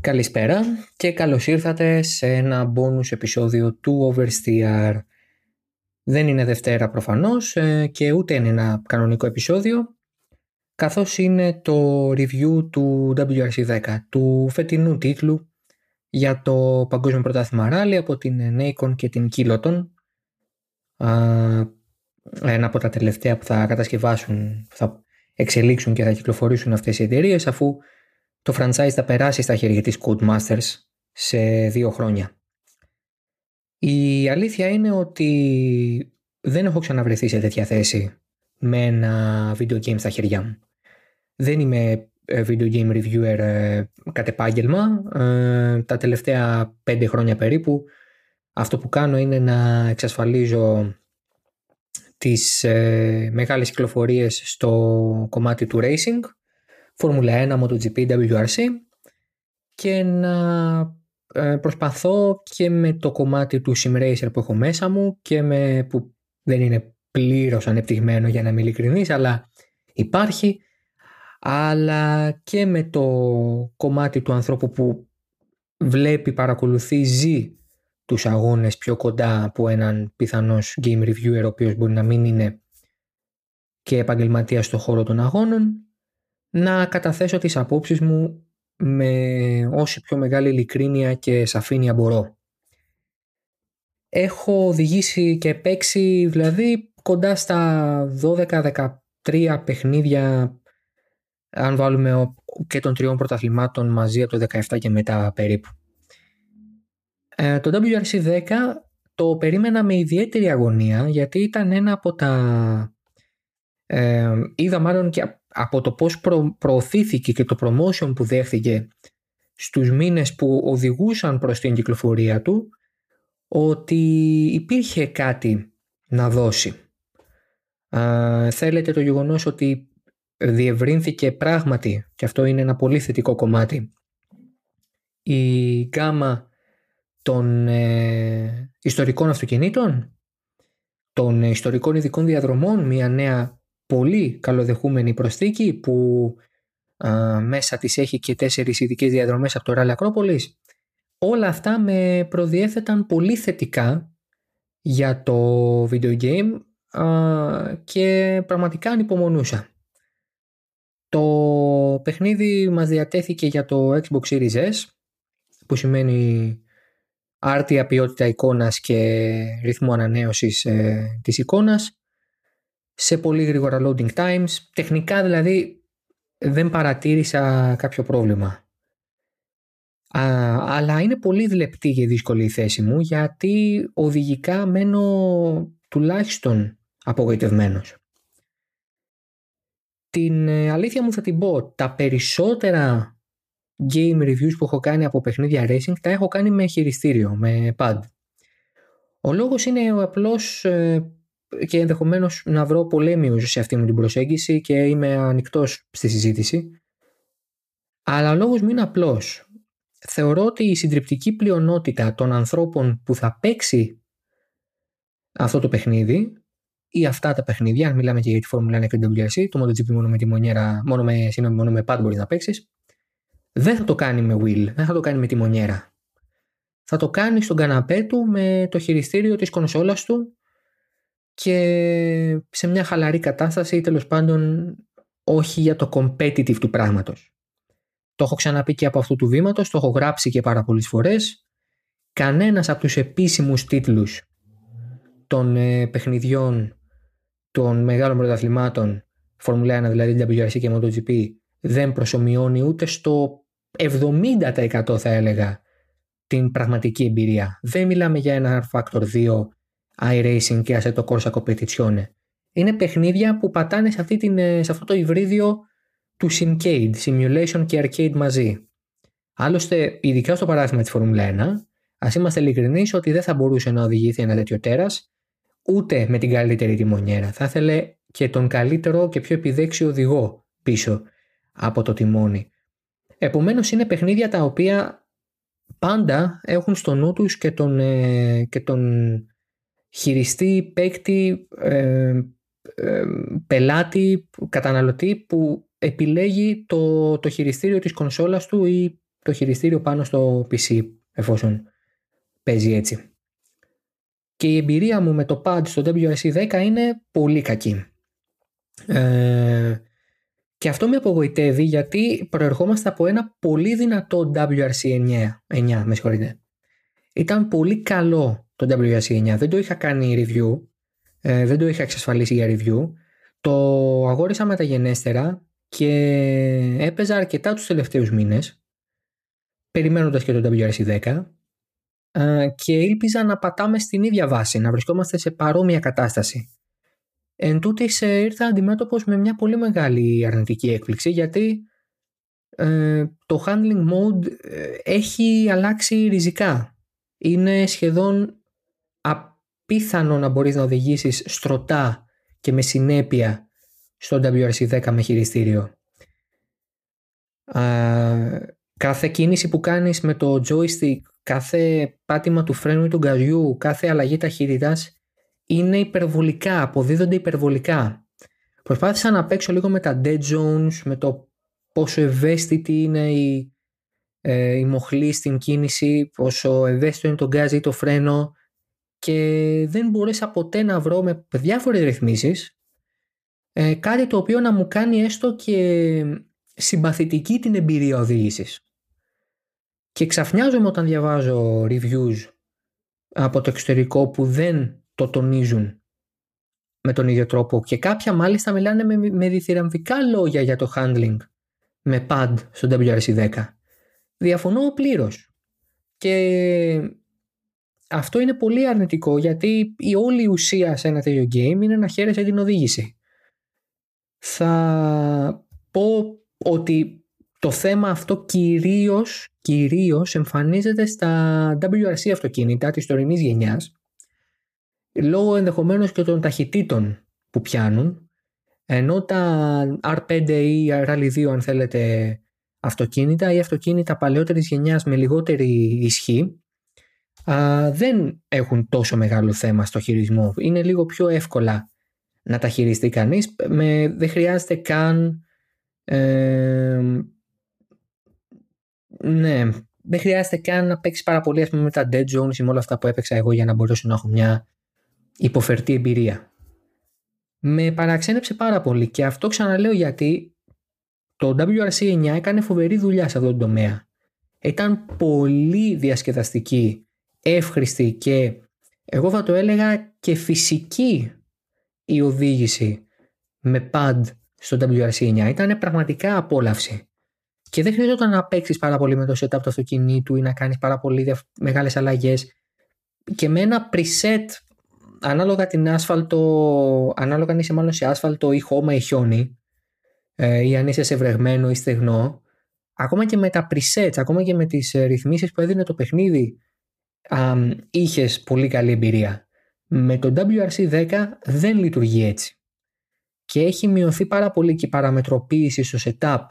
Καλησπέρα και καλώς ήρθατε σε ένα bonus επεισόδιο του Oversteer. Δεν είναι Δευτέρα προφανώς ε, και ούτε είναι ένα κανονικό επεισόδιο καθώς είναι το review του WRC10, του φετινού τίτλου για το Παγκόσμιο Πρωτάθλημα Ράλι από την Nikon και την Kiloton ένα από τα τελευταία που θα κατασκευάσουν, που θα εξελίξουν και θα κυκλοφορήσουν αυτές οι εταιρείες αφού το franchise θα περάσει στα χέρια της Codemasters σε δύο χρόνια. Η αλήθεια είναι ότι δεν έχω ξαναβρεθεί σε τέτοια θέση με ένα video game στα χέρια μου. Δεν είμαι ε, video game reviewer ε, κατ' επάγγελμα. Ε, τα τελευταία πέντε χρόνια περίπου αυτό που κάνω είναι να εξασφαλίζω τις ε, μεγάλες κυκλοφορίες στο κομμάτι του racing, Formula 1, MotoGP, WRC και να ε, προσπαθώ και με το κομμάτι του sim racer που έχω μέσα μου και με, που δεν είναι πλήρως ανεπτυγμένο για να είμαι ειλικρινής αλλά υπάρχει αλλά και με το κομμάτι του ανθρώπου που βλέπει, παρακολουθεί, ζει τους αγώνες πιο κοντά από έναν πιθανός game reviewer ο οποίος μπορεί να μην είναι και επαγγελματίας στο χώρο των αγώνων να καταθέσω τις απόψεις μου με όση πιο μεγάλη ειλικρίνεια και σαφήνεια μπορώ. Έχω οδηγήσει και παίξει δηλαδή κοντά στα 12-13 παιχνίδια αν βάλουμε και των τριών πρωταθλημάτων μαζί από το 17 και μετά περίπου. Ε, το WRC10 το περίμενα με ιδιαίτερη αγωνία γιατί ήταν ένα από τα... Ε, είδα μάλλον και από το πώς προ, προωθήθηκε και το promotion που δέχθηκε στους μήνες που οδηγούσαν προς την κυκλοφορία του ότι υπήρχε κάτι να δώσει. Ε, θέλετε το γεγονός ότι διευρύνθηκε πράγματι και αυτό είναι ένα πολύ θετικό κομμάτι η γκάμα των ε, ιστορικών αυτοκινήτων, των ιστορικών ειδικών διαδρομών, μια νέα πολύ καλοδεχούμενη προσθήκη που μέσα της έχει και τέσσερις ειδικές διαδρομές από το Ράλι Ακρόπολης. Όλα αυτά με προδιέθεταν πολύ θετικά για το video game και πραγματικά ανυπομονούσα. Το παιχνίδι μας διατέθηκε για το Xbox Series S που σημαίνει άρτια ποιότητα εικόνας και ρυθμό ανανέωσης ε, της εικόνας σε πολύ γρήγορα loading times. Τεχνικά δηλαδή δεν παρατήρησα κάποιο πρόβλημα. Α, αλλά είναι πολύ βλεπτή και δύσκολη η θέση μου γιατί οδηγικά μένω τουλάχιστον απογοητευμένος. Την ε, αλήθεια μου θα την πω, τα περισσότερα game reviews που έχω κάνει από παιχνίδια racing τα έχω κάνει με χειριστήριο, με pad. Ο λόγος είναι ο απλός ε, και ενδεχομένως να βρω πολέμιους σε αυτή μου την προσέγγιση και είμαι ανοιχτός στη συζήτηση. Αλλά ο λόγος μου είναι απλός. Θεωρώ ότι η συντριπτική πλειονότητα των ανθρώπων που θα παίξει αυτό το παιχνίδι ή αυτά τα παιχνίδια, αν μιλάμε και για τη Formula 1 και το WRC, το MotoGP μόνο με τη μονιέρα, μόνο με, μόνο με pad μπορείς να παίξεις, δεν θα το κάνει με wheel, δεν θα το κάνει με τη μονιέρα. Θα το κάνει στον καναπέ του με το χειριστήριο της κονσόλας του και σε μια χαλαρή κατάσταση ή τέλος πάντων όχι για το competitive του πράγματος. Το έχω ξαναπεί και από αυτού του βήματος, το έχω γράψει και πάρα πολλές φορές. Κανένας από τους επίσημους τίτλους των ε, παιχνιδιών των μεγάλων πρωταθλημάτων Formula 1 δηλαδή WRC και MotoGP δεν προσωμιώνει ούτε στο 70% θα έλεγα την πραγματική εμπειρία. Δεν μιλάμε για ένα Factor 2 iRacing και Assetto Corsa Competizione. Είναι παιχνίδια που πατάνε σε, αυτή την, σε αυτό το υβρίδιο του Simcade, Simulation και Arcade μαζί. Άλλωστε, ειδικά στο παράδειγμα της Formula 1, ας είμαστε ειλικρινείς ότι δεν θα μπορούσε να οδηγηθεί ένα τέτοιο τέρας ούτε με την καλύτερη τιμονιέρα. Θα ήθελε και τον καλύτερο και πιο επιδέξιο οδηγό πίσω από το τιμόνι. Επομένως είναι παιχνίδια τα οποία πάντα έχουν στο νου τους και τον, ε, και τον χειριστή, παίκτη, ε, ε, πελάτη, καταναλωτή που επιλέγει το, το χειριστήριο της κονσόλας του ή το χειριστήριο πάνω στο PC εφόσον παίζει έτσι. Και η εμπειρία μου με το pad στο WRC 10 είναι πολύ κακή. Ε, και αυτό με απογοητεύει γιατί προερχόμαστε από ένα πολύ δυνατό WRC 9, 9 με συγχωρείτε. Ήταν πολύ καλό το WRC 9, δεν το είχα κάνει review, ε, δεν το είχα εξασφαλίσει για review. Το αγόρισα μεταγενέστερα και έπαιζα αρκετά τους τελευταίους μήνες περιμένοντας και το WRC 10 ε, και ήλπιζα να πατάμε στην ίδια βάση, να βρισκόμαστε σε παρόμοια κατάσταση. Εν τούτης ήρθα αντιμέτωπος με μια πολύ μεγάλη αρνητική έκπληξη γιατί ε, το handling mode ε, έχει αλλάξει ριζικά. Είναι σχεδόν απίθανο να μπορείς να οδηγήσεις στρωτά και με συνέπεια στο WRC10 με χειριστήριο. κάθε κίνηση που κάνεις με το joystick, κάθε πάτημα του φρένου ή του γκαριού, κάθε αλλαγή ταχύτητας είναι υπερβολικά, αποδίδονται υπερβολικά. Προσπάθησα να παίξω λίγο με τα dead zones, με το πόσο ευαίσθητη είναι η, ε, η μοχλή στην κίνηση, πόσο ευαίσθητο είναι το γκάζ ή το φρένο και δεν μπορέσα ποτέ να βρω με διάφορες ρυθμίσεις ε, κάτι το οποίο να μου κάνει έστω και συμπαθητική την εμπειρία οδήγησης. Και ξαφνιάζομαι όταν διαβάζω reviews από το εξωτερικό που δεν το τονίζουν με τον ίδιο τρόπο και κάποια μάλιστα μιλάνε με, με διθυραμβικά λόγια για το handling με pad στο WRC10. Διαφωνώ πλήρως. Και αυτό είναι πολύ αρνητικό γιατί η όλη ουσία σε ένα τέτοιο game είναι να χαίρεσαι την οδήγηση. Θα πω ότι το θέμα αυτό κυρίως, κυρίως εμφανίζεται στα WRC αυτοκίνητα της τωρινής γενιάς λόγω ενδεχομένως και των ταχυτήτων που πιάνουν ενώ τα R5 ή Rally 2 αν θέλετε αυτοκίνητα ή αυτοκίνητα παλαιότερης γενιάς με λιγότερη ισχύ α, δεν έχουν τόσο μεγάλο θέμα στο χειρισμό. Είναι λίγο πιο εύκολα να τα χειριστεί κανείς. Με, δεν χρειάζεται καν ε, ναι, δεν χρειάζεται καν να παίξει πάρα πολύ με τα dead zones ή με όλα αυτά που έπαιξα εγώ για να μπορέσω να έχω μια υποφερτή εμπειρία. Με παραξένεψε πάρα πολύ και αυτό ξαναλέω γιατί το WRC 9 έκανε φοβερή δουλειά σε αυτόν τον τομέα. Ήταν πολύ διασκεδαστική, εύχρηστη και εγώ θα το έλεγα και φυσική η οδήγηση με pad στο WRC 9. Ήταν πραγματικά απόλαυση. Και δεν χρειαζόταν να παίξεις πάρα πολύ με το setup του αυτοκινήτου ή να κάνεις πάρα πολύ μεγάλες αλλαγές. Και με ένα preset ανάλογα την άσφαλτο, ανάλογα αν είσαι μάλλον σε άσφαλτο ή χώμα ή χιόνι, ε, ή αν είσαι σε βρεγμένο ή στεγνό, ακόμα και με τα presets, ακόμα και με τις ε, ρυθμίσεις που έδινε το παιχνίδι, είχε είχες πολύ καλή εμπειρία. Με το WRC10 δεν λειτουργεί έτσι. Και έχει μειωθεί πάρα πολύ και η παραμετροποίηση στο setup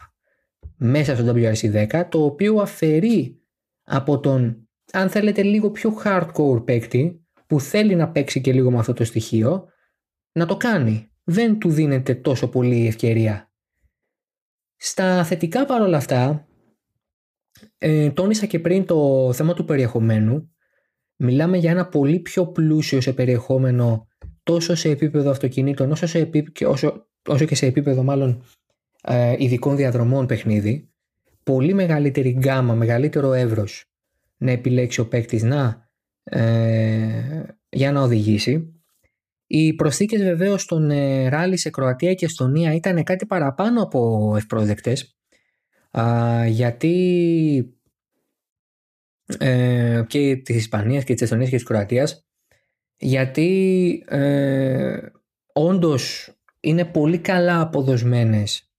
μέσα στο WRC10, το οποίο αφαιρεί από τον, αν θέλετε, λίγο πιο hardcore παίκτη, που θέλει να παίξει και λίγο με αυτό το στοιχείο, να το κάνει. Δεν του δίνεται τόσο πολύ ευκαιρία. Στα θετικά παρόλα αυτά, ε, τόνισα και πριν το θέμα του περιεχομένου. Μιλάμε για ένα πολύ πιο πλούσιο σε περιεχόμενο τόσο σε επίπεδο αυτοκινήτων όσο, σε όσο, όσο και σε επίπεδο μάλλον ε, ειδικών διαδρομών παιχνίδι. Πολύ μεγαλύτερη γκάμα, μεγαλύτερο εύρος να επιλέξει ο παίκτης να ε, για να οδηγήσει. Οι προσθήκες βεβαίως στον ε, ράλι σε Κροατία και Εστονία ήταν κάτι παραπάνω από ευπρόσδεκτες γιατί ε, και της Ισπανίας και της Εστονίας και της Κροατίας γιατί ε, όντως είναι πολύ καλά αποδοσμένες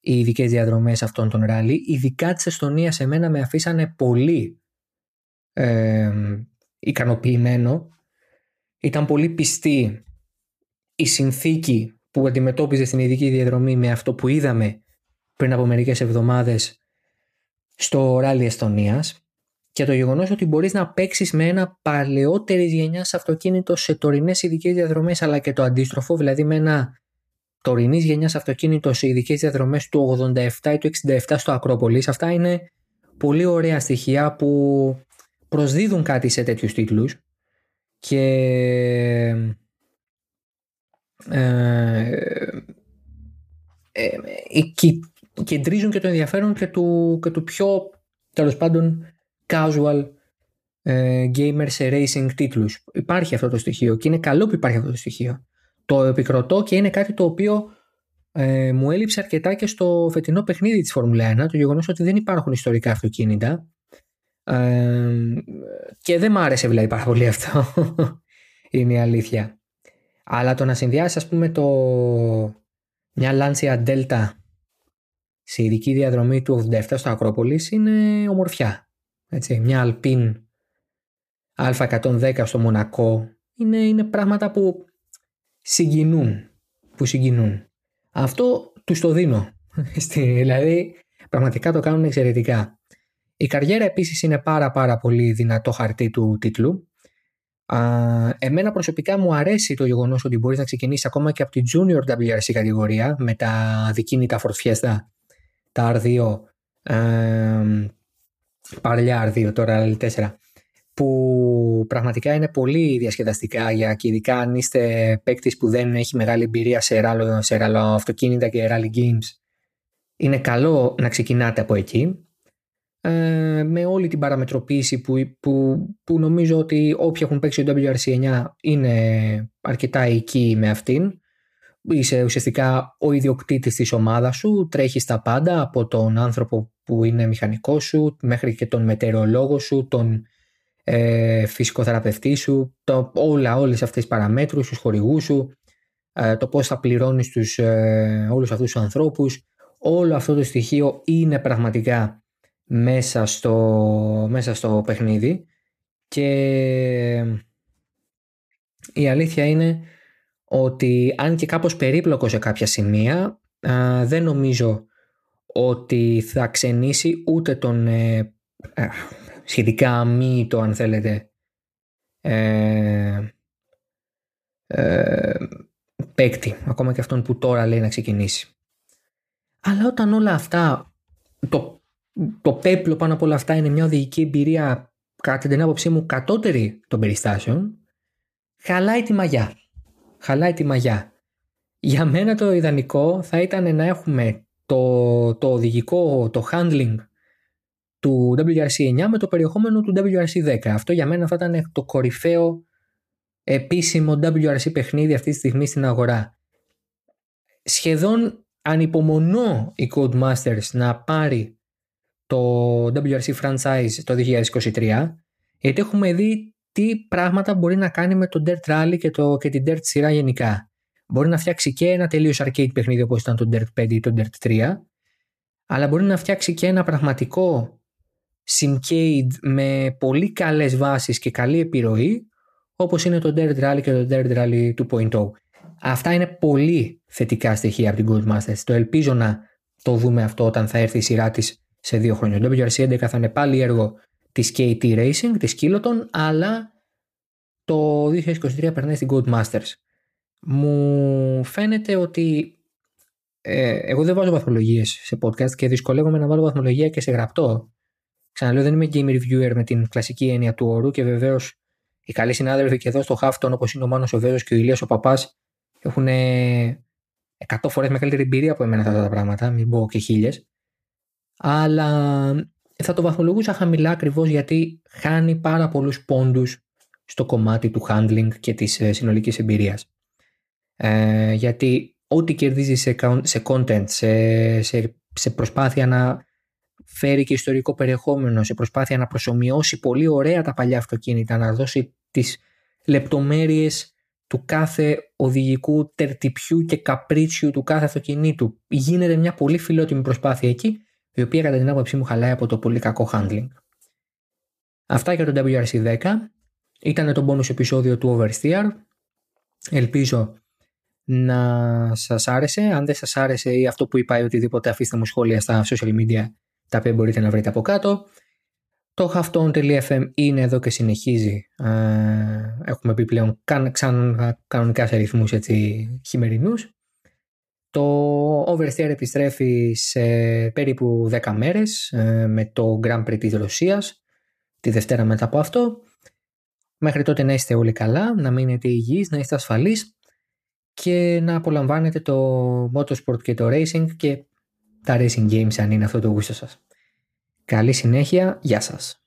οι ειδικές διαδρομές αυτών των ράλι ειδικά της Εστονίας εμένα με αφήσανε πολύ ε, ικανοποιημένο. Ήταν πολύ πιστή η συνθήκη που αντιμετώπιζε στην ειδική διαδρομή με αυτό που είδαμε πριν από μερικές εβδομάδες στο ράλι Εστονίας και το γεγονός ότι μπορείς να παίξεις με ένα παλαιότερης γενιάς αυτοκίνητο σε τωρινές ειδικές διαδρομές αλλά και το αντίστροφο, δηλαδή με ένα τωρινής γενιάς αυτοκίνητο σε ειδικές διαδρομές του 87 ή του 67 στο Ακρόπολης. Αυτά είναι πολύ ωραία στοιχεία που προσδίδουν κάτι σε τέτοιους τίτλους και ε, ε, κεντρίζουν και το ενδιαφέρον και του, και του πιο τέλος πάντων casual ε, gamer σε racing τίτλους. Υπάρχει αυτό το στοιχείο και είναι καλό που υπάρχει αυτό το στοιχείο. Το επικροτώ και είναι κάτι το οποίο ε, μου έλειψε αρκετά και στο φετινό παιχνίδι της Φόρμουλα 1 το γεγονός ότι δεν υπάρχουν ιστορικά αυτοκίνητα ε, και δεν μ' άρεσε δηλαδή πάρα πολύ αυτό είναι η αλήθεια αλλά το να συνδυάσεις ας πούμε το μια Lancia Delta σε ειδική διαδρομή του 87 στο Ακρόπολης είναι ομορφιά έτσι, μια Alpine Α110 στο Μονακό είναι, είναι πράγματα που συγκινούν που συγκινούν αυτό τους το δίνω. δηλαδή, πραγματικά το κάνουν εξαιρετικά. Η καριέρα επίσης είναι πάρα πάρα πολύ δυνατό χαρτί του τίτλου. Α, εμένα προσωπικά μου αρέσει το γεγονός ότι μπορείς να ξεκινήσεις ακόμα και από τη Junior WRC κατηγορία με τα δικίνητα Ford Fiesta, τα R2, ε, παλιά R2, τώρα L4 που πραγματικά είναι πολύ διασκεδαστικά για και ειδικά αν είστε παίκτης που δεν έχει μεγάλη εμπειρία σε ράλο, σε ράλο αυτοκίνητα και rally games είναι καλό να ξεκινάτε από εκεί ε, με όλη την παραμετροποίηση που, που, που νομίζω ότι όποιοι έχουν παίξει το WRC 9 είναι αρκετά εκεί με αυτήν είσαι ουσιαστικά ο ιδιοκτήτης της ομάδας σου τρέχεις τα πάντα από τον άνθρωπο που είναι μηχανικός σου μέχρι και τον μετεωρολόγο σου τον ε, φυσικοθεραπευτή σου, το, όλα, όλες αυτές τις παραμέτρους, τους χορηγούς σου, ε, το πώς θα πληρώνεις τους, ε, όλους αυτούς τους ανθρώπους. Όλο αυτό το στοιχείο είναι πραγματικά μέσα στο, μέσα στο παιχνίδι και η αλήθεια είναι ότι αν και κάπως περίπλοκος σε κάποια σημεία ε, δεν νομίζω ότι θα ξενήσει ούτε τον ε, σχετικά το αν θέλετε ε, ε, παίκτη ακόμα και αυτόν που τώρα λέει να ξεκινήσει. Αλλά όταν όλα αυτά το, το πέπλο πάνω από όλα αυτά είναι μια οδηγική εμπειρία κατά την άποψή μου κατώτερη των περιστάσεων χαλάει τη μαγιά χαλάει τη μαγιά για μένα το ιδανικό θα ήταν να έχουμε το, το οδηγικό, το handling του WRC 9 με το περιεχόμενο του WRC 10. Αυτό για μένα θα ήταν το κορυφαίο επίσημο WRC παιχνίδι αυτή τη στιγμή στην αγορά. Σχεδόν ανυπομονώ η Codemasters να πάρει το WRC franchise το 2023 γιατί έχουμε δει τι πράγματα μπορεί να κάνει με το Dirt Rally και, το, και την Dirt σειρά γενικά. Μπορεί να φτιάξει και ένα τελείως arcade παιχνίδι όπως ήταν το Dirt 5 ή το Dirt 3 αλλά μπορεί να φτιάξει και ένα πραγματικό Simcade με πολύ καλές βάσεις και καλή επιρροή όπως είναι το Dirt Rally και το Dirt Rally 2.0. Αυτά είναι πολύ θετικά στοιχεία από την Codemasters. Το ελπίζω να το δούμε αυτό όταν θα έρθει η σειρά της σε δύο χρόνια. Το WRC 11 θα είναι πάλι έργο της KT Racing, της Kiloton, αλλά το 2023 περνάει στην Codemasters. Μου φαίνεται ότι ε, εγώ δεν βάζω βαθμολογίες σε podcast και δυσκολεύομαι να βάλω βαθμολογία και σε γραπτό Ξαναλέω, δεν είμαι game reviewer με την κλασική έννοια του όρου και βεβαίως οι καλοί συνάδελφοι και εδώ στο Χάφτον, όπως είναι ο Μάνος ο Βέβαιο και ο Ηλίας ο Παπάς, έχουν 100 φορές μεγαλύτερη εμπειρία από εμένα αυτά τα πράγματα, μην πω και χίλιες. Αλλά θα το βαθμολογούσα χαμηλά ακριβώς γιατί χάνει πάρα πολλούς πόντους στο κομμάτι του handling και της ε, συνολικής εμπειρίας. Ε, γιατί ό,τι κερδίζει σε, σε content, σε, σε, σε προσπάθεια να φέρει και ιστορικό περιεχόμενο σε προσπάθεια να προσωμιώσει πολύ ωραία τα παλιά αυτοκίνητα, να δώσει τις λεπτομέρειες του κάθε οδηγικού τερτυπιού και καπρίτσιου του κάθε αυτοκινήτου. Γίνεται μια πολύ φιλότιμη προσπάθεια εκεί, η οποία κατά την άποψή μου χαλάει από το πολύ κακό handling. Αυτά για το WRC 10. Ήταν το bonus επεισόδιο του Oversteer. Ελπίζω να σας άρεσε. Αν δεν σας άρεσε ή αυτό που είπα ή οτιδήποτε αφήστε μου σχόλια στα social media τα οποία μπορείτε να βρείτε από κάτω. Το halftone.fm είναι εδώ και συνεχίζει. έχουμε πει πλέον ξανά κανονικά σε ρυθμούς έτσι χειμερινούς. Το Oversteer επιστρέφει σε περίπου 10 μέρες ε, με το Grand Prix της Ρωσίας τη Δευτέρα μετά από αυτό. Μέχρι τότε να είστε όλοι καλά, να μείνετε υγιείς, να είστε ασφαλείς και να απολαμβάνετε το motorsport και το racing και τα racing games αν είναι αυτό το γούστο σας. Καλή συνέχεια, γεια σας.